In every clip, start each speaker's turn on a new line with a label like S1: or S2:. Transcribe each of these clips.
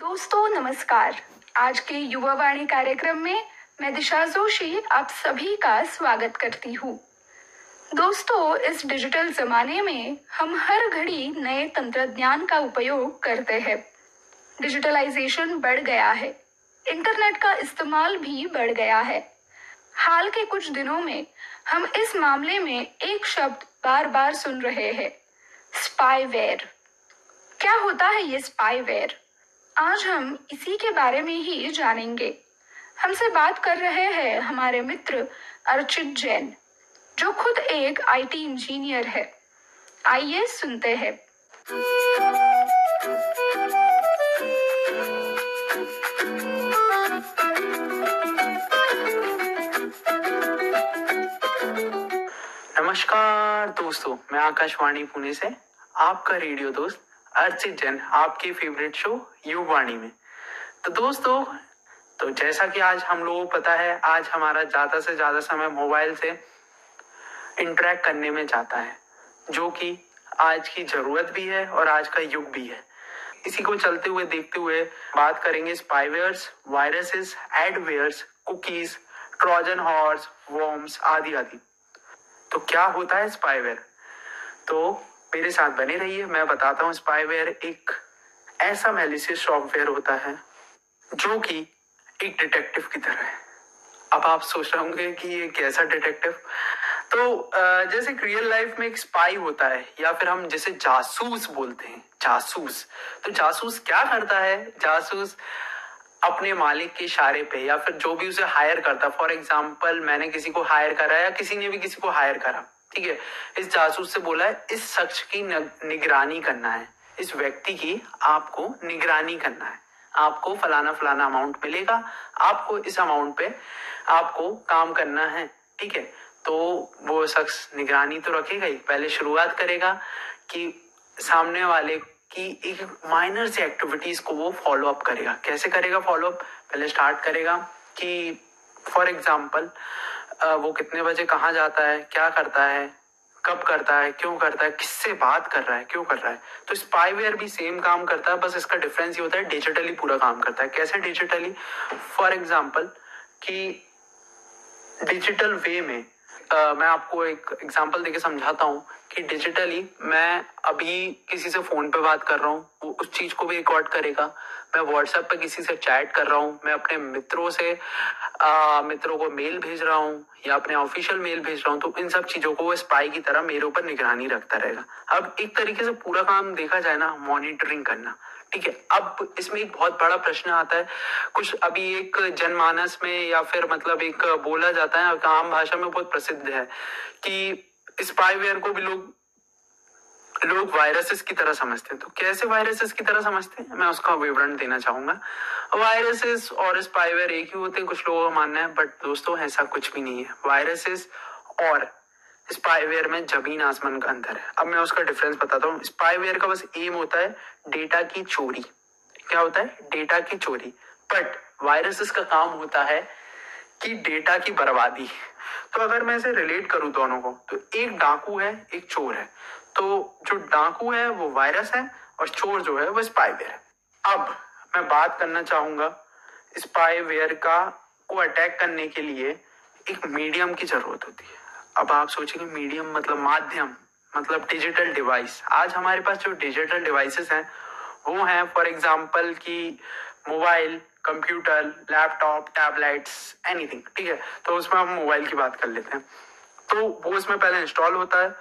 S1: दोस्तों, नमस्कार। आज के युवा वाणी कार्यक्रम में मैं दिशा जोशी आप सभी का स्वागत करती हूँ। दोस्तों, इस डिजिटल जमाने में हम हर घड़ी नए तंत्रज्ञान का उपयोग करते हैं। डिजिटलाइजेशन बढ़ गया है। इंटरनेट का इस्तेमाल भी बढ़ गया है। हाल के कुछ दिनों में हम इस मामले में एक शब्द बार बार सुन रहे हैं। स्पाईवेयर। क्या होता है ये स्पाईवेयर? आज हम इसी के बारे में ही जानेंगे। हमसे बात कर रहे हैं हमारे मित्र अर्चित जैन, जो खुद एक आईटी इंजीनियर है। आइए सुनते हैं।
S2: नमस्कार दोस्तों, मैं आकाशवाणी पुणे से, आपका रेडियो दोस्त अर्चित जैन, आपके फेवरेट शो युग वाणी में। तो दोस्तों तो जैसा कि आज हम लोगों को पता है, आज हमारा ज़्यादा से ज़्यादा समय मोबाइल से इंटरेक्ट करने में जाता है, जो कि आज की ज़रूरत भी है और आज का युग भी है। इसी को चलते हुए, देखते हुए बात करेंगे spywares viruses adwares cookies Trojan horse worms आदि आदि। तो क्या होता है स्पाईवेयर तो मेरे साथ बने रहिए। मैं बताता हूँ स्पाईवेयर एक ऐसा मेलिसियस सॉफ्टवेयर होता है, जो कि एक डिटेक्टिव की तरह है। अब आप सोच रहे होंगे कि ये कैसा डिटेक्टिव तो जैसे रियल लाइफ में एक स्पाई होता है, या फिर हम जैसे जासूस बोलते हैं, जासूस। तो जासूस क्या करता है? जासूस अपने मालिक के इशारे पे, या फिर जो भी उसे हायर करता फॉर एग्ज़ाम्पल मैंने किसी को हायर करा या किसी ने भी किसी को हायर करा। ठीक है, इस जासूस से बोला है, इस शख्स की निगरानी करना है। इस व्यक्ति की आपको निगरानी करना है। आपको फलाना फलाना अमाउंट मिलेगा, आपको इस अमाउंट पे आपको काम करना है, ठीक है? तो वो शख्स निगरानी तो रखेगा ही, पहले शुरुआत करेगा कि सामने वाले की एक माइनर से एक्टिविटीज़ को वो फॉलो अप करेगा। कैसे करेगा फॉलो अप पहले स्टार्ट करेगा कि फॉर एग्ज़ाम्पल वो कितने बजे कहाँ जाता है क्या करता है कब करता है क्यों करता है किससे बात कर रहा है क्यों कर रहा है। तो स्पाईवेयर भी सेम काम करता है बस इसका डिफरेंस ये होता है डिजिटली पूरा काम करता है। कैसे डिजिटली फॉर एग्ज़ाम्पल कि डिजिटल वे में अ, मैं आपको एक एग्जांपल देके समझाता हूँ कि डिजिटली मैं अभी किसी से फ़ोन पे बात कर रहा हूँ वो उस चीज़ को भी रिकॉर्ड करेगा। मैं व्हाट्सएप पे किसी से चैट कर रहा हूँ मैं अपने मित्रों से अ, मित्रों को मेल भेज रहा हूँ या अपने ऑफिशियल मेल भेज रहा हूँ तो इन सब चीज़ों को वो स्पाई की तरह मेरे ऊपर निगरानी रखता रहेगा। अब एक तरीके से पूरा काम देखा जाए ना मॉनिटरिंग करना ठीक है? अब इसमें एक बहुत बड़ा प्रश्न आता है कुछ अभी एक जनमानस में या फिर मतलब एक बोला जाता है आम भाषा में बहुत प्रसिद्ध है कि स्पाईवेयर को भी लोग लोग वायरसेस की तरह समझते हैं। तो कैसे वायरसेस की तरह समझते हैं? मैं उसका विवरण देना चाहूँगा। वायरसेस और स्पाइवेयर एक ही होते हैं, कुछ लोगों का मानना है बट दोस्तों, ऐसा कुछ भी नहीं है। वायरसेस और स्पाईवेयर में ज़मीन आसमान का अंतर है। अब मैं उसका डिफरेंस बताता हूँ। स्पाईवेयर का बस एम होता है डेटा की चोरी। क्या होता है? डेटा की चोरी। बट वायरसेस का काम होता है कि डेटा की बर्बादी। तो अगर मैं इसे रिलेट करूँ दोनों को तो एक डाकू है, एक चोर है। तो जो डाकू है, वो वायरस है और चोर जो है, वो स्पाईवेयर है। अब मैं बात करना चाहूँगा स्पाईवेयर का, को अटैक करने के लिए एक मीडियम की ज़रूरत होती है। अब आप सोचेंगे मीडियम मतलब माध्यम मतलब डिजिटल डिवाइस आज हमारे पास जो डिजिटल डिवाइसेस हैं, वो हैं फॉर एग्जांपल कि mobile computer laptop tablets anything ठीक है? तो उसमें हम मोबाइल की बात कर लेते हैं। तो वो उसमें पहले इंस्टॉल होता है।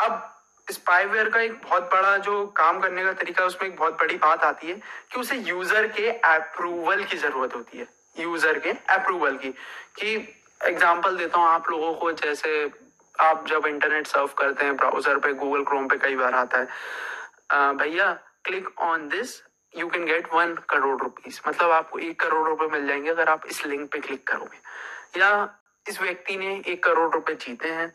S2: अब स्पाईवेयर का एक बहुत बड़ा जो काम करने का तरीका उसमें एक बहुत बड़ी बात आती है कि उसे यूज़र के अप्रूवल की ज़रूरत होती है। यूज़र के अप्रूवल की। कि एग्जांपल देता हूँ आप लोगों को, जैसे आप जब इंटरनेट सर्व करते हैं ब्राउज़र पे गूगल क्रोम पे कई बार आता है। भैया click on this you can get one crore rupees मतलब आपको एक करोड़ रुपए मिल जाएँगे अगर आप इस लिंक पे क्लिक करोगे। या इस व्यक्ति ने एक करोड़ रुपए जीते हैं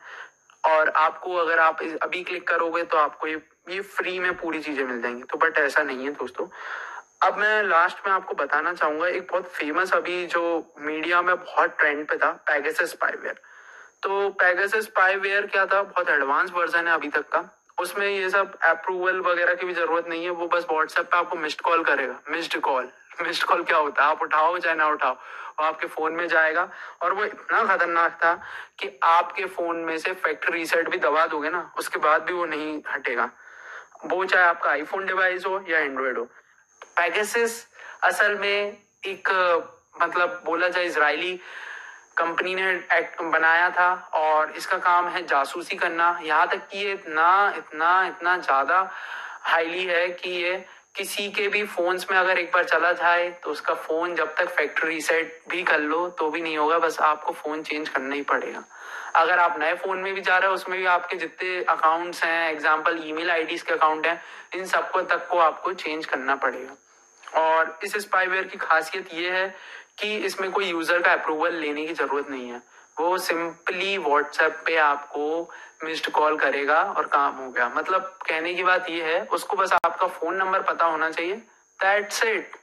S2: और आपको अगर आप अभी क्लिक करोगे तो आपको ये ये फ्री में पूरी चीज़ें मिल जाएँगी। तो बट ऐसा नहीं है दोस्तों। अब मैं लास्ट में आपको बताना चाहूँगा, एक बहुत फ़ेमस अभी जो मीडिया में बहुत ट्रेंड पे था पैगेसस स्पाईवेयर तो पैगेसस स्पाईवेयर क्या था? बहुत एडवांस वर्जन है अभी तक का। उसमें ये सब अप्रूवल वगैरह की भी ज़रूरत नहीं है। वो बस व्हाट्सएप पे आपको मिस्ड कॉल करेगा। मिस्ड कॉल मिस्ड कॉल क्या होता है? आप उठाओ चाहे ना उठाओ। वो आपके फ़ोन में जाएगा और वो इतना खतरनाक था कि आपके फ़ोन में से फैक्ट्री रीसेट भी दबा दोगे ना, उसके बाद भी वो नहीं हटेगा। वो चाहे आपका आईफोन डिवाइस हो या एंड्रॉयड हो। पैगेसिस असल में एक मतलब बोला जाए इसराइली कंपनी ने एक्ट बनाया था और इसका काम है जासूसी करना। यहाँ तक कि ये इतना इतना इतना ज़्यादा हाईली है कि ये किसी के भी फोन्स में अगर एक बार चला जाए तो उसका फ़ोन जब तक फैक्ट्री रीसेट भी कर लो तो भी नहीं होगा, बस आपको फ़ोन चेंज करना ही पड़ेगा। अगर आप नए फ़ोन में भी जा रहे हो, उसमें भी आपके जितने अकाउंट्स हैं एग्ज़ाम्पल ईमेल आईडीज के अकाउंट हैं, इन सबको तक को आपको चेंज करना पड़ेगा। और इस स्पाईवेयर की खासियत ये है कि इसमें कोई यूज़र का अप्रूवल लेने की ज़रूरत नहीं है। वो सिंपली व्हाट्सएप पे आपको मिस्ड कॉल करेगा और काम हो गया। मतलब कहने की बात ये है, उसको बस आपका फ़ोन नंबर पता होना चाहिए। दैट्स इट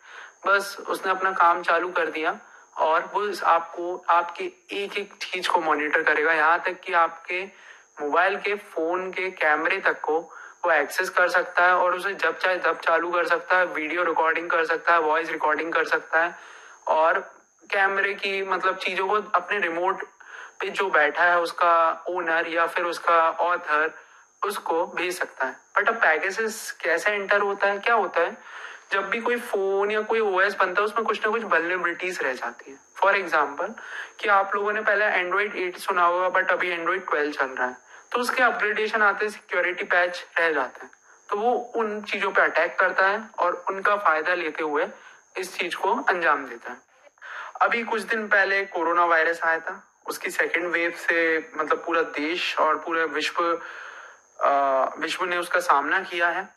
S2: बस उसने अपना काम चालू कर दिया और वो आपको, आपके एक एक चीज़ को मॉनिटर करेगा। यहाँ तक कि आपके मोबाइल के फ़ोन के कैमरे तक को वो एक्सेस कर सकता है और उसे जब चाहे जब चालू कर सकता है वीडियो रिकॉर्डिंग कर सकता है वॉइस रिकॉर्डिंग कर सकता है और कैमरे की मतलब चीज़ों को अपने रिमोट पे जो बैठा है उसका ओनर या फिर उसका ऑथर उसको भेज सकता है। बट अब पैकेजेस कैसे एंटर होता है, क्या होता है? जब भी कोई फ़ोन या कोई ओएस बनता है, उसमें कुछ ना कुछ वल्नरेबिलिटीज रह जाती है। फॉर एग्ज़ाम्पल कि आप लोगों ने पहले एंड्रॉइड एट सुना होगा बट अभी एंड्रॉइड ट्वेल्व चल रहा है। तो उसके अपग्रेडेशन आते सिक्योरिटी पैच रह जाते हैं। तो वो उन चीज़ों पे अटैक करता है और उनका फ़ायदा लेते हुए इस चीज़ को अंजाम देता है। अभी कुछ दिन पहले कोरोना वायरस आया था। उसकी सेकेंड वेव से मतलब पूरा देश और पूरे विश्व विश्व ने उसका सामना किया है।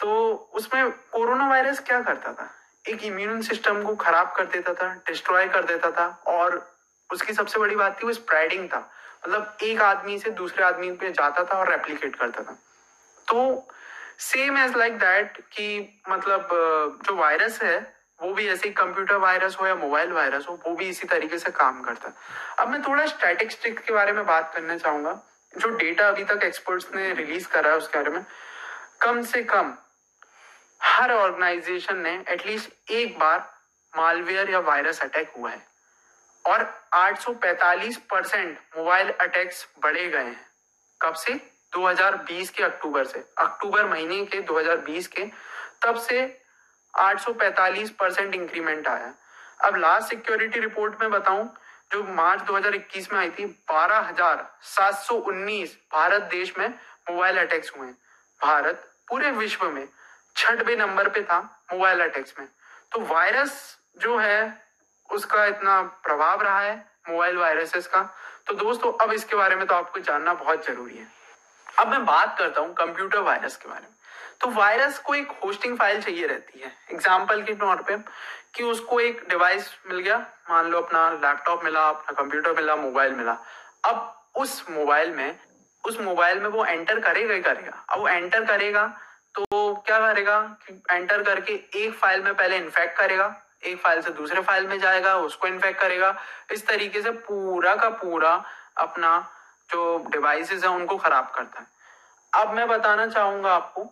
S2: तो उसमें कोरोना वायरस क्या करता था? एक इम्यून सिस्टम को खराब कर देता था डिस्ट्रॉय कर देता था और उसकी सबसे बड़ी बात थी, वो स्प्रेडिंग था। मतलब एक आदमी से दूसरे आदमी पे जाता था और रेप्लीकेट करता था। तो सेम एज लाइक दैट कि मतलब जो वायरस है वो भी ऐसे कंप्यूटर वायरस हो या मोबाइल वायरस हो, वो भी इसी तरीके से काम करता है। अब मैं थोड़ा स्टैटिस्टिक्स के बारे में बात करना चाहूँगा, जो डेटा अभी तक एक्सपर्ट्स ने रिलीज़ करा है उसके बारे में। कम से कम हर ऑर्गेनाइजेशन ने एटलीस्ट एक बार मालवेयर या वायरस अटैक हुआ है। और 845 परसेंट मोबाइल अटैक्स बढ़े गए हैं। कब से? 2020 के अक्टूबर से। अक्टूबर महीने के 2020 के, तब से 845 परसेंट इंक्रीमेंट आया। अब लास्ट सिक्योरिटी रिपोर्ट में बताऊँ जो मार्च 2021 में आई थी 12,719 भारत देश में मोबाइल अटैक्स हुए भारत पूरे विश्व में छठवे नंबर पे था मोबाइल अटैक्स में। तो वायरस जो है उसका इतना प्रभाव रहा है मोबाइल वायरसेस का। तो दोस्तों अब इसके बारे में तो आपको जानना बहुत ज़रूरी है। अब मैं बात करता हूँ कंप्यूटर वायरस के बारे में। तो वायरस को एक होस्टिंग फ़ाइल चाहिए रहती है। एग्ज़ाम्पल के तौर पे कि उसको एक डिवाइस मिल गया, मान लो अपना लैपटॉप मिला, अपना कंप्यूटर मिला मोबाइल मिला। अब उस मोबाइल में, उस मोबाइल में वो एंटर करेगा ही करेगा। अब वो एंटर करेगा तो क्या करेगा कि एंटर करके एक फ़ाइल में पहले इन्फेक्ट करेगा, एक फ़ाइल से दूसरे फ़ाइल में जाएगा, उसको इन्फेक्ट करेगा। इस तरीके से पूरा का पूरा अपना जो डिवाइसेस है, उनको खराब करता है। अब मैं बताना चाहूँगा आपको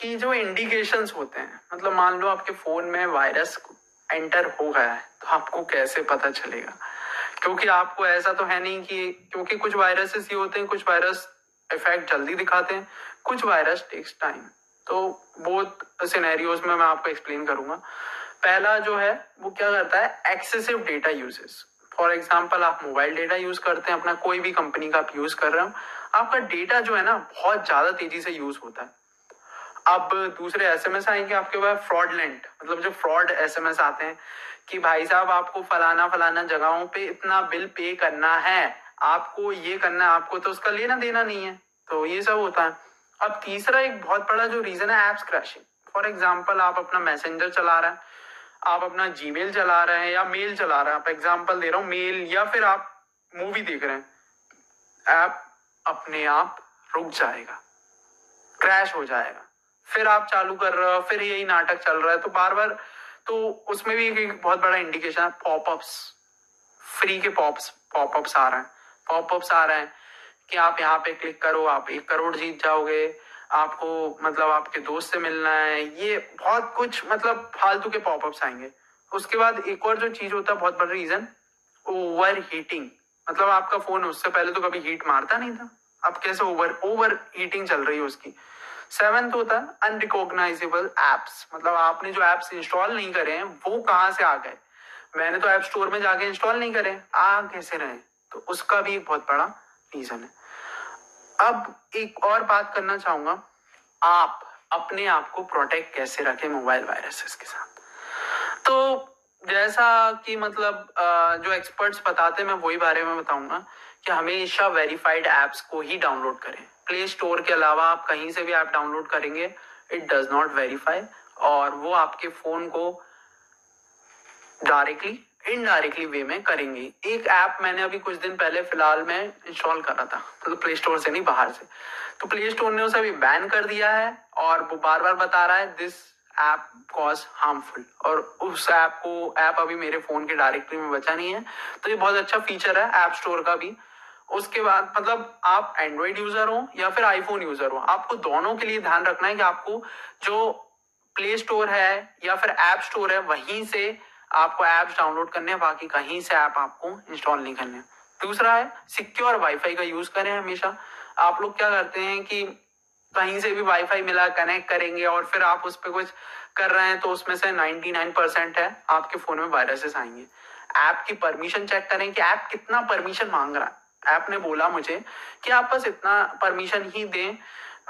S2: कि जो इंडिकेशन होते हैं मतलब मान लो आपके फ़ोन में वायरस एंटर हो गया है तो आपको कैसे पता चलेगा? क्योंकि आपको ऐसा तो है नहीं कि, क्योंकि कुछ वायरसेस ये होते हैं, कुछ वायरस इफ़ेक्ट जल्दी दिखाते हैं, कुछ वायरस टेक्स टाइम तो बहुत सिनेरियोज में मैं आपको एक्सप्लेन करूँगा। पहला जो है, वो क्या करता है excessive data usages for example आप मोबाइल डेटा यूज़ करते हैं, अपना कोई भी कंपनी का आप यूज़ कर रहे हो, आपका डेटा जो है ना, बहुत ज़्यादा तेज़ी से यूज़ होता है। अब दूसरे एसएमएस आएँगे आपके पास फ्रॉडलेंट मतलब जो फ्रॉड एसएमएस आते हैं कि भाई साहब आपको फलाना फलाना जगहों पे इतना बिल पे करना है। आपको ये करना है, आपको तो उसका लेना देना नहीं है। तो ये सब होता है। अब तीसरा एक बहुत बड़ा जो रीजन है एप्स क्रैशिंग फॉर एग्ज़ाम्पल आप अपना मैसेंजर चला रहे हैं, आप अपना जीमेल चला रहे हैं या मेल चला रहे हैं। आप एग्ज़ाम्पल दे रहा हूँ मेल या फिर आप मूवी देख रहे हैं। ऐप अपने आप रुक जाएगा। क्रैश हो जाएगा। फिर आप चालू कर रहे हो, फिर यही नाटक चल रहा है। तो बार बार तो उसमें भी एक बहुत बड़ा इंडिकेशन है पॉपअप्स फ्री के पॉप्स पॉपअप्स आ रहे हैं। पॉपअप्स आ रहे हैं कि आप यहाँ पे क्लिक करो, आप एक करोड़ जीत जाओगे। आपको मतलब आपके दोस्त से मिलना है। ये बहुत कुछ मतलब फालतू के पॉपअप्स आएँगे। उसके बाद एक और जो चीज़ होता है, बहुत बड़ा रीजन ओवर हीटिंग मतलब आपका फ़ोन उससे पहले तो कभी हीट मारता नहीं था। अब कैसे ओवर ओवर हीटिंग चल रही है उसकी? सेवेंथ होता है अनरिकॉग्नाइजेबल एप्स मतलब आपने जो एप्स इंस्टॉल नहीं करे हैं, वो कहाँ से आ गए? मैंने तो ऐप स्टोर में जाके इंस्टॉल नहीं करे, आ कैसे रहे तो उसका भी एक बहुत बड़ा रीजन है. अब एक और बात करना चाहूँगा, आप अपने आप को प्रोटेक्ट कैसे रखें मोबाइल वायरसेस के साथ? तो जैसा कि मतलब जो एक्सपर्ट्स बताते हैं, मैं वही बारे में बताऊँगा कि हमेशा वेरीफाइड एप्स को ही डाउनलोड करें। प्ले स्टोर के अलावा आप कहीं से भी ऐप डाउनलोड करेंगे इट डज नॉट वेरीफाई और वो आपके फ़ोन को डायरेक्टली इनडायरेक्टली वे में करेंगे। एक ऐप मैंने अभी कुछ दिन पहले फ़िलहाल में इंस्टॉल करा था तो प्ले स्टोर से नहीं, बाहर से। तो प्ले स्टोर ने उसे अभी बैन कर दिया है और वो बार बार बता रहा है दिस ऐप कॉज हार्मफुल और उस ऐप को ऐप अभी मेरे फ़ोन के डायरेक्टरी में बचा नहीं है। तो ये बहुत अच्छा फीचर है ऐप स्टोर का भी। उसके बाद मतलब आप एंड्रॉइड यूज़र हो या फिर आईफोन यूज़र हो, आपको दोनों के लिए ध्यान रखना है कि आपको जो प्ले स्टोर है या फिर ऐप स्टोर है, वहीं से आपको ऐप्स डाउनलोड करने हैं, बाकी कहीं से ऐप आपको इंस्टॉल नहीं करने दूसरा है सिक्योर वाईफाई का यूज़ करें हमेशा। आप लोग क्या करते हैं कि कहीं से भी वाईफाई मिला कनेक्ट करेंगे और फिर आप उस पर कुछ कर रहे हैं तो उसमें से 99 परसेंट है, आपके फ़ोन में वायरसेस आएँगे। ऐप की परमिशन चेक करें कि ऐप कितना परमिशन मांग रहा है। ऐप ने बोला मुझे कि आप बस इतना परमिशन ही दें।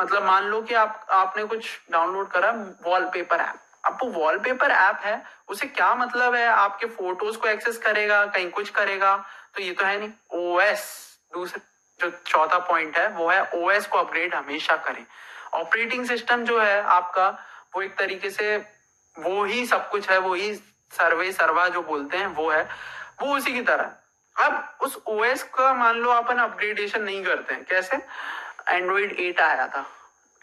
S2: मतलब मान लो कि आप, आपने कुछ डाउनलोड करा वॉलपेपर ऐप अब वो वॉलपेपर ऐप है, उसे क्या मतलब है? आपके फ़ोटोज़ को एक्सेस करेगा, कहीं कुछ करेगा तो ये तो है नहीं। ओएस दूसरे जो चौथा पॉइंट है, वो है ओएस को अपग्रेड हमेशा करें। ऑपरेटिंग सिस्टम जो है आपका, वो एक तरीके से वो ही सब कुछ है, वो ही सर्वे सर्वा जो बोलते हैं, वो है। वो उसी की तरह। अब उस ओएस का मान लो, अपन अपग्रेडेशन नहीं करते हैं। कैसे? एंड्रॉइड एट आया था।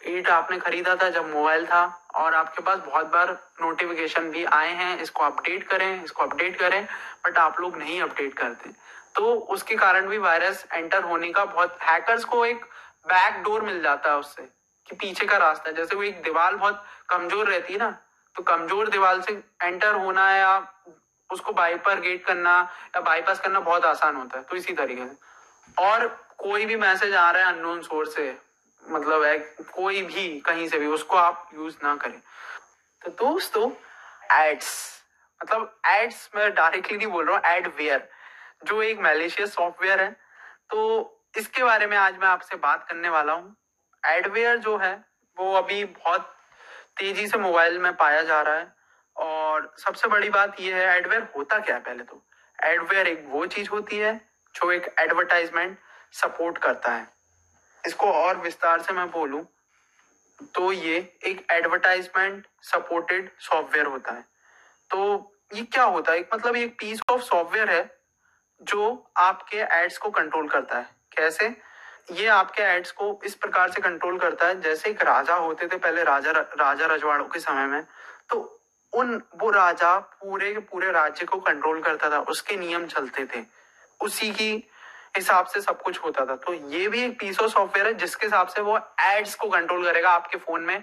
S2: एट आपने खरीदा था जब मोबाइल था, और आपके पास बहुत बार नोटिफिकेशन भी आए हैं, इसको अपडेट करें, इसको अपडेट करें बट आप लोग नहीं अपडेट करते। तो उसके कारण भी वायरस एंटर होने का बहुत हैकर्स को एक बैक डोर मिल जाता है उससे, कि पीछे का रास्ता। जैसे वो एक दीवार बहुत कमज़ोर रहती है ना तो कमज़ोर दीवार से एंटर होना या उसको बाईपर गेट करना या बाईपास करना बहुत आसान होता है तो इसी तरीके से। और कोई भी मैसेज आ रहा है अननोन सोर्स से मतलब है, कोई भी कहीं से भी, उसको आप यूज़ ना करें। तो दोस्तों एड्स मतलब एड्स मैं डायरेक्टली नहीं बोल रहा हूँ एडवेयर जो एक मैलेशियस सॉफ्टवेयर है। तो इसके बारे में आज मैं आपसे बात करने वाला हूँ। एडवेयर जो है, वो अभी बहुत तेज़ी से मोबाइल में पाया जा रहा है। और सबसे बड़ी बात यह है एडवेयर होता क्या है पहले तो? एडवेयर एक वो चीज़ होती है, जो एक एडवर्टाइजमेंट सपोर्ट करता है। इसको और विस्तार से मैं बोलूँ तो ये एक एडवर्टाइजमेंट सपोर्टेड सॉफ्टवेयर होता है। तो ये क्या होता है? मतलब एक पीस ऑफ़ सॉफ्टवेयर है जो आपके एड्स को कंट्रोल करता है। कैसे? ये आपके एड्स को इस प्रकार से कंट्रोल करता है, जैसे एक राजा होते थे पहले, राजा राजा रजवाड़ों के समय में तो उन, वो राजा पूरे पूरे राज्य को कंट्रोल करता था, उसके नियम चलते थे। उसी की हिसाब से सब कुछ होता था। तो ये भी एक पीस ऑफ़ सॉफ्टवेयर है, जिसके हिसाब से वो एड्स को कंट्रोल करेगा आपके फ़ोन में।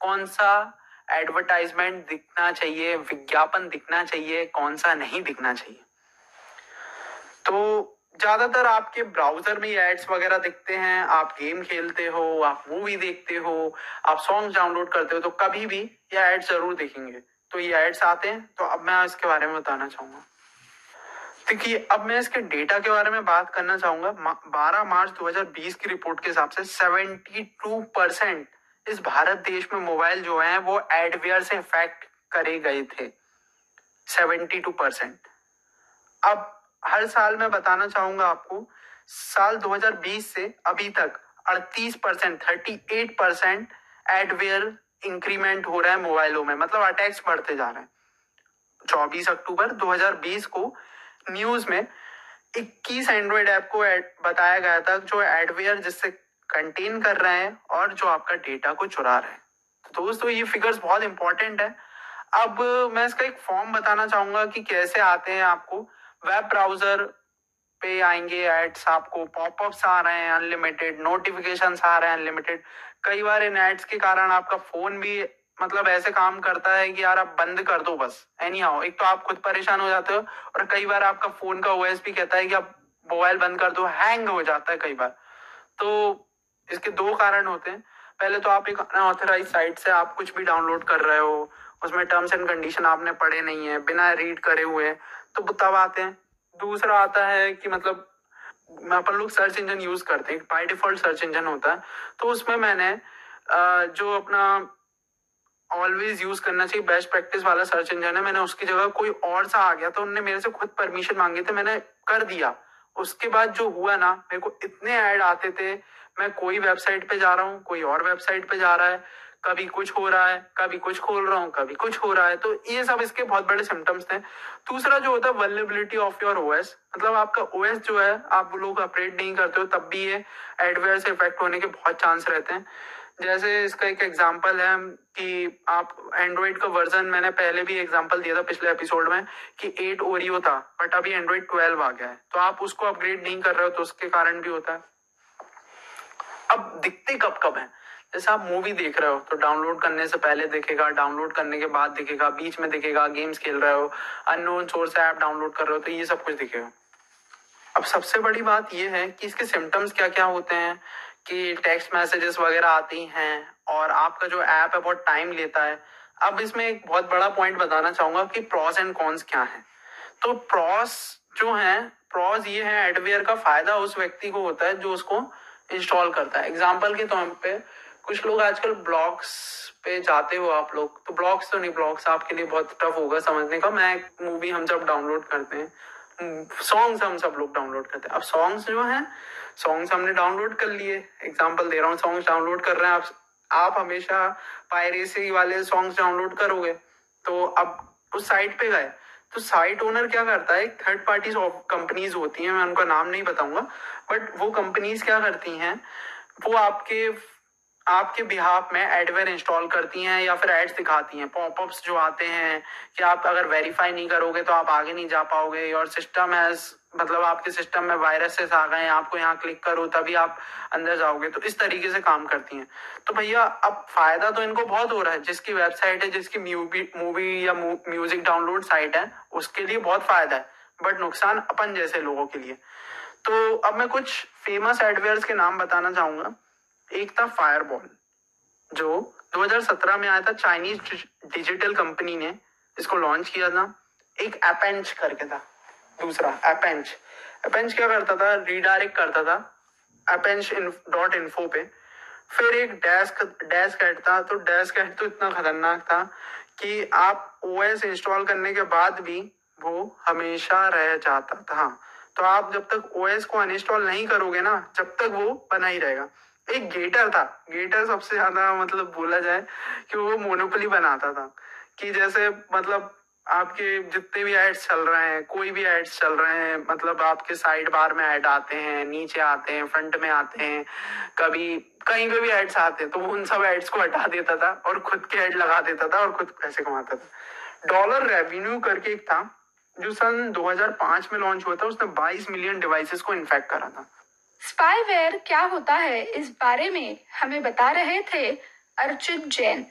S2: कौन सा एडवर्टाइजमेंट दिखना चाहिए, विज्ञापन दिखना चाहिए, कौन सा नहीं दिखना चाहिए। तो ज़्यादातर आपके ब्राउज़र में एड्स वगैरह दिखते हैं, आप गेम खेलते हो, आप मूवी देखते हो, आप सॉन्ग डाउनलोड करते हो तो कभी भी ये एड्स ज़रूर देखेंगे। तो ये एड्स आते हैं तो अब मैं इसके बारे में बताना चाहूँगा। देखिए अब मैं इसके डेटा के बारे में बात करना चाहूँगा। 12 मार्च 2020 की रिपोर्ट के हिसाब से 72 परसेंट इस भारत देश में मोबाइल जो है, वो एडवेयर से इफ़ेक्ट करे गए थे। 72 परसेंट अब हर साल मैं बताना चाहूँगा आपको, साल 2020 से अभी तक 38 percent thirty eight percent adware increment हो रहा है मोबाइलों में। मतलब अटैक्स बढ़ते जा रहे हैं। 24 अक्टूबर 2020 को न्यूज़ में 21 एंड्रॉइड ऐप को बताया गया था जो एडवेयर जिससे कंटेन कर रहे हैं और जो आपका डेटा को चुरा रहे हैं। तो दोस्तों, ये फिगर्स बहुत इंपॉर्टेंट है। अब मैं इसका एक फॉर्म बताना चाहूँगा कि कैसे आते हैं आपको। वेब ब्राउज़र पे आएँगे एड्स आपको पॉपअप्स आ रहे हैं अनलिमिटेड नोटिफिकेशन आ रहे हैं अनलिमिटेड कई बार इन एड्स के कारण आपका फ़ोन भी मतलब ऐसे काम करता है कि यार आप बंद कर दो बस। एनी हाउ एक तो आप खुद परेशान हो जाते हो और कई बार आपका फ़ोन का ओएस भी कहता है कि आप मोबाइल बंद कर दो हैंग हो जाता है कई बार। तो इसके दो कारण होते हैं। पहले तो आप एक अनऑथराइज साइट से आप कुछ भी डाउनलोड कर रहे हो, उसमें टर्म्स एंड कंडीशन आपने पढ़े नहीं है, बिना रीड करे हुए तो तब आते हैं। दूसरा आता है कि मतलब अपन लोग सर्च इंजन यूज़ करते हैं बाय डिफ़ॉल्ट सर्च इंजन होता है। तो उसमें मैंने जो अपना ऑलवेज यूज़ करना चाहिए। बेस्ट प्रैक्टिस वाला सर्च इंजन है। मैंने उसकी जगह कोई और सा आ गया तो उन्होंने मेरे से खुद परमिशन मांगे थे। मैंने कर दिया। उसके बाद जो हुआ ना, मेरे को इतने ऐड आते थे। मैं कोई वेबसाइट पे जा रहा हूँ, कोई और वेबसाइट पे जा रहा है। कभी कुछ हो रहा है, कभी कुछ खोल रहा हूँ, कभी कुछ हो रहा है। तो ये सब इसके बहुत बड़े सिम्टम्स थे। दूसरा जो होता है वल्नेबिलिटी ऑफ़ योर ओएस मतलब आपका ओएस जो है, आप लोग अपडेट नहीं करते हो, तब भी ये एडवेयर से इफ़ेक्ट होने के बहुत चांस रहते हैं। जैसे इसका एक एग्जांपल है कि आप एंड्रॉइड का वर्जन मैंने पहले भी एग्जांपल दिया था पिछले एपिसोड में कि एट ओरियो था बट अभी एंड्रॉइड ट्वेल्व आ गया है। तो आप उसको अपग्रेड नहीं कर रहे हो तो उसके कारण भी होता है। अब दिखते कब कब है? जैसे आप मूवी देख रहे हो तो डाउनलोड करने से पहले दिखेगा डाउनलोड करने के बाद दिखेगा, बीच में दिखेगा गेम्स खेल रहे हो अननोन सोर्स ऐप डाउनलोड कर रहे हो तो ये सब कुछ दिखेगा। अब सबसे बड़ी बात यह है कि इसके सिम्टम्स क्या क्या होते हैं? कि टेक्स्ट मैसेजेस वगैरह आती हैं और आपका जो ऐप है बहुत टाइम लेता है। अब इसमें एक बहुत बड़ा पॉइंट बताना चाहूँगा कि प्रॉस एंड कॉन्स क्या है। तो प्रॉस जो है प्रॉस ये है एडवेयर का फ़ायदा उस व्यक्ति को होता है जो उसको इंस्टॉल करता है। एग्ज़ाम्पल के तौर पे, कुछ लोग आजकल ब्लॉग्स पे जाते हो आप लोग। तो ब्लॉग्स तो नहीं ब्लॉग्स आपके लिए बहुत टफ होगा समझने का। मैं मूवी हम जब डाउनलोड करते हैं। सॉन्ग्स हम सब लोग डाउनलोड करते हैं। अब सॉन्ग्स जो हैं सॉन्ग्स हमने डाउनलोड कर लिए। एग्ज़ाम्पल दे रहा हूँ सॉन्ग्स डाउनलोड कर रहे हैं आप। आप हमेशा पायरेसी वाले सॉन्ग्स डाउनलोड करोगे। तो अब उस साइट पे गए। तो साइट ओनर क्या करता है? थर्ड पार्टी कंपनीज़ होती हैं, मैं उनका नाम नहीं बताऊँगा। बट वो कंपनीज़ क्या करती हैं? वो आपके आपके बिहाफ में एडवेयर इंस्टॉल करती हैं या फिर एड्स दिखाती हैं? पॉपअप्स जो आते हैं कि आप अगर वेरीफाई नहीं करोगे तो आप आगे नहीं जा पाओगे। और सिस्टम हैज़ मतलब आपके सिस्टम में वायरसेस आ गए आपको यहाँ क्लिक करो, तभी आप अंदर जाओगे। तो इस तरीके से काम करती हैं। तो भैया, अब फ़ायदा तो इनको बहुत हो रहा है। जिसकी वेबसाइट है, जिसकी मूवी या म्यूज़िक डाउनलोड साइट है, उसके लिए बहुत फ़ायदा है। बट नुकसान अपन जैसे लोगों के लिए। तो अब मैं कुछ फ़ेमस एडवेयर्स के नाम बताना चाहूँगा। एक था फायरबॉल जो 2017 में आया था चाइनीज़ डिजिटल कंपनी ने। इसको लॉन्च किया था। एक एपेंच करके था। दूसरा एपेंच एपेंच क्या करता था? रीडायरेक्ट करता था। एपेंच डॉट इन्फो पे। फिर एक डेस्क डेस्क एड था। तो डेस्क एड तो इतना खतरनाक था कि आप ओएस इंस्टॉल करने के बाद भी वो हमेशा रह जाता था। तो आप जब तक ओएस को अनइंस्टॉल नहीं करोगे ना, जब तक वो बना ही रहेगा। एक गेटर था। गेटर सबसे ज़्यादा मतलब बोला जाए कि वो मोनोपली बनाता था। कि जैसे मतलब आपके जितने भी एड्स चल रहे हैं, कोई भी एड्स चल रहे हैं मतलब आपके साइड बार में ऐड आते हैं, नीचे आते हैं फ्रंट में आते हैं, कभी, कहीं पे भी एड्स आते हैं तो वो उन सब एड्स को हटा देता था और खुद के एड लगा देता था और खुद पैसे कमाता था। डॉलर रेवेन्यू करके एक था, जो सन 2005 में लॉन्च हुआ था, उसने 22 मिलियन डिवाइसेस को इन्फेक्ट करा था।
S1: स्पाईवेयर क्या होता है इस बारे में हमें बता रहे थे अर्चित जैन।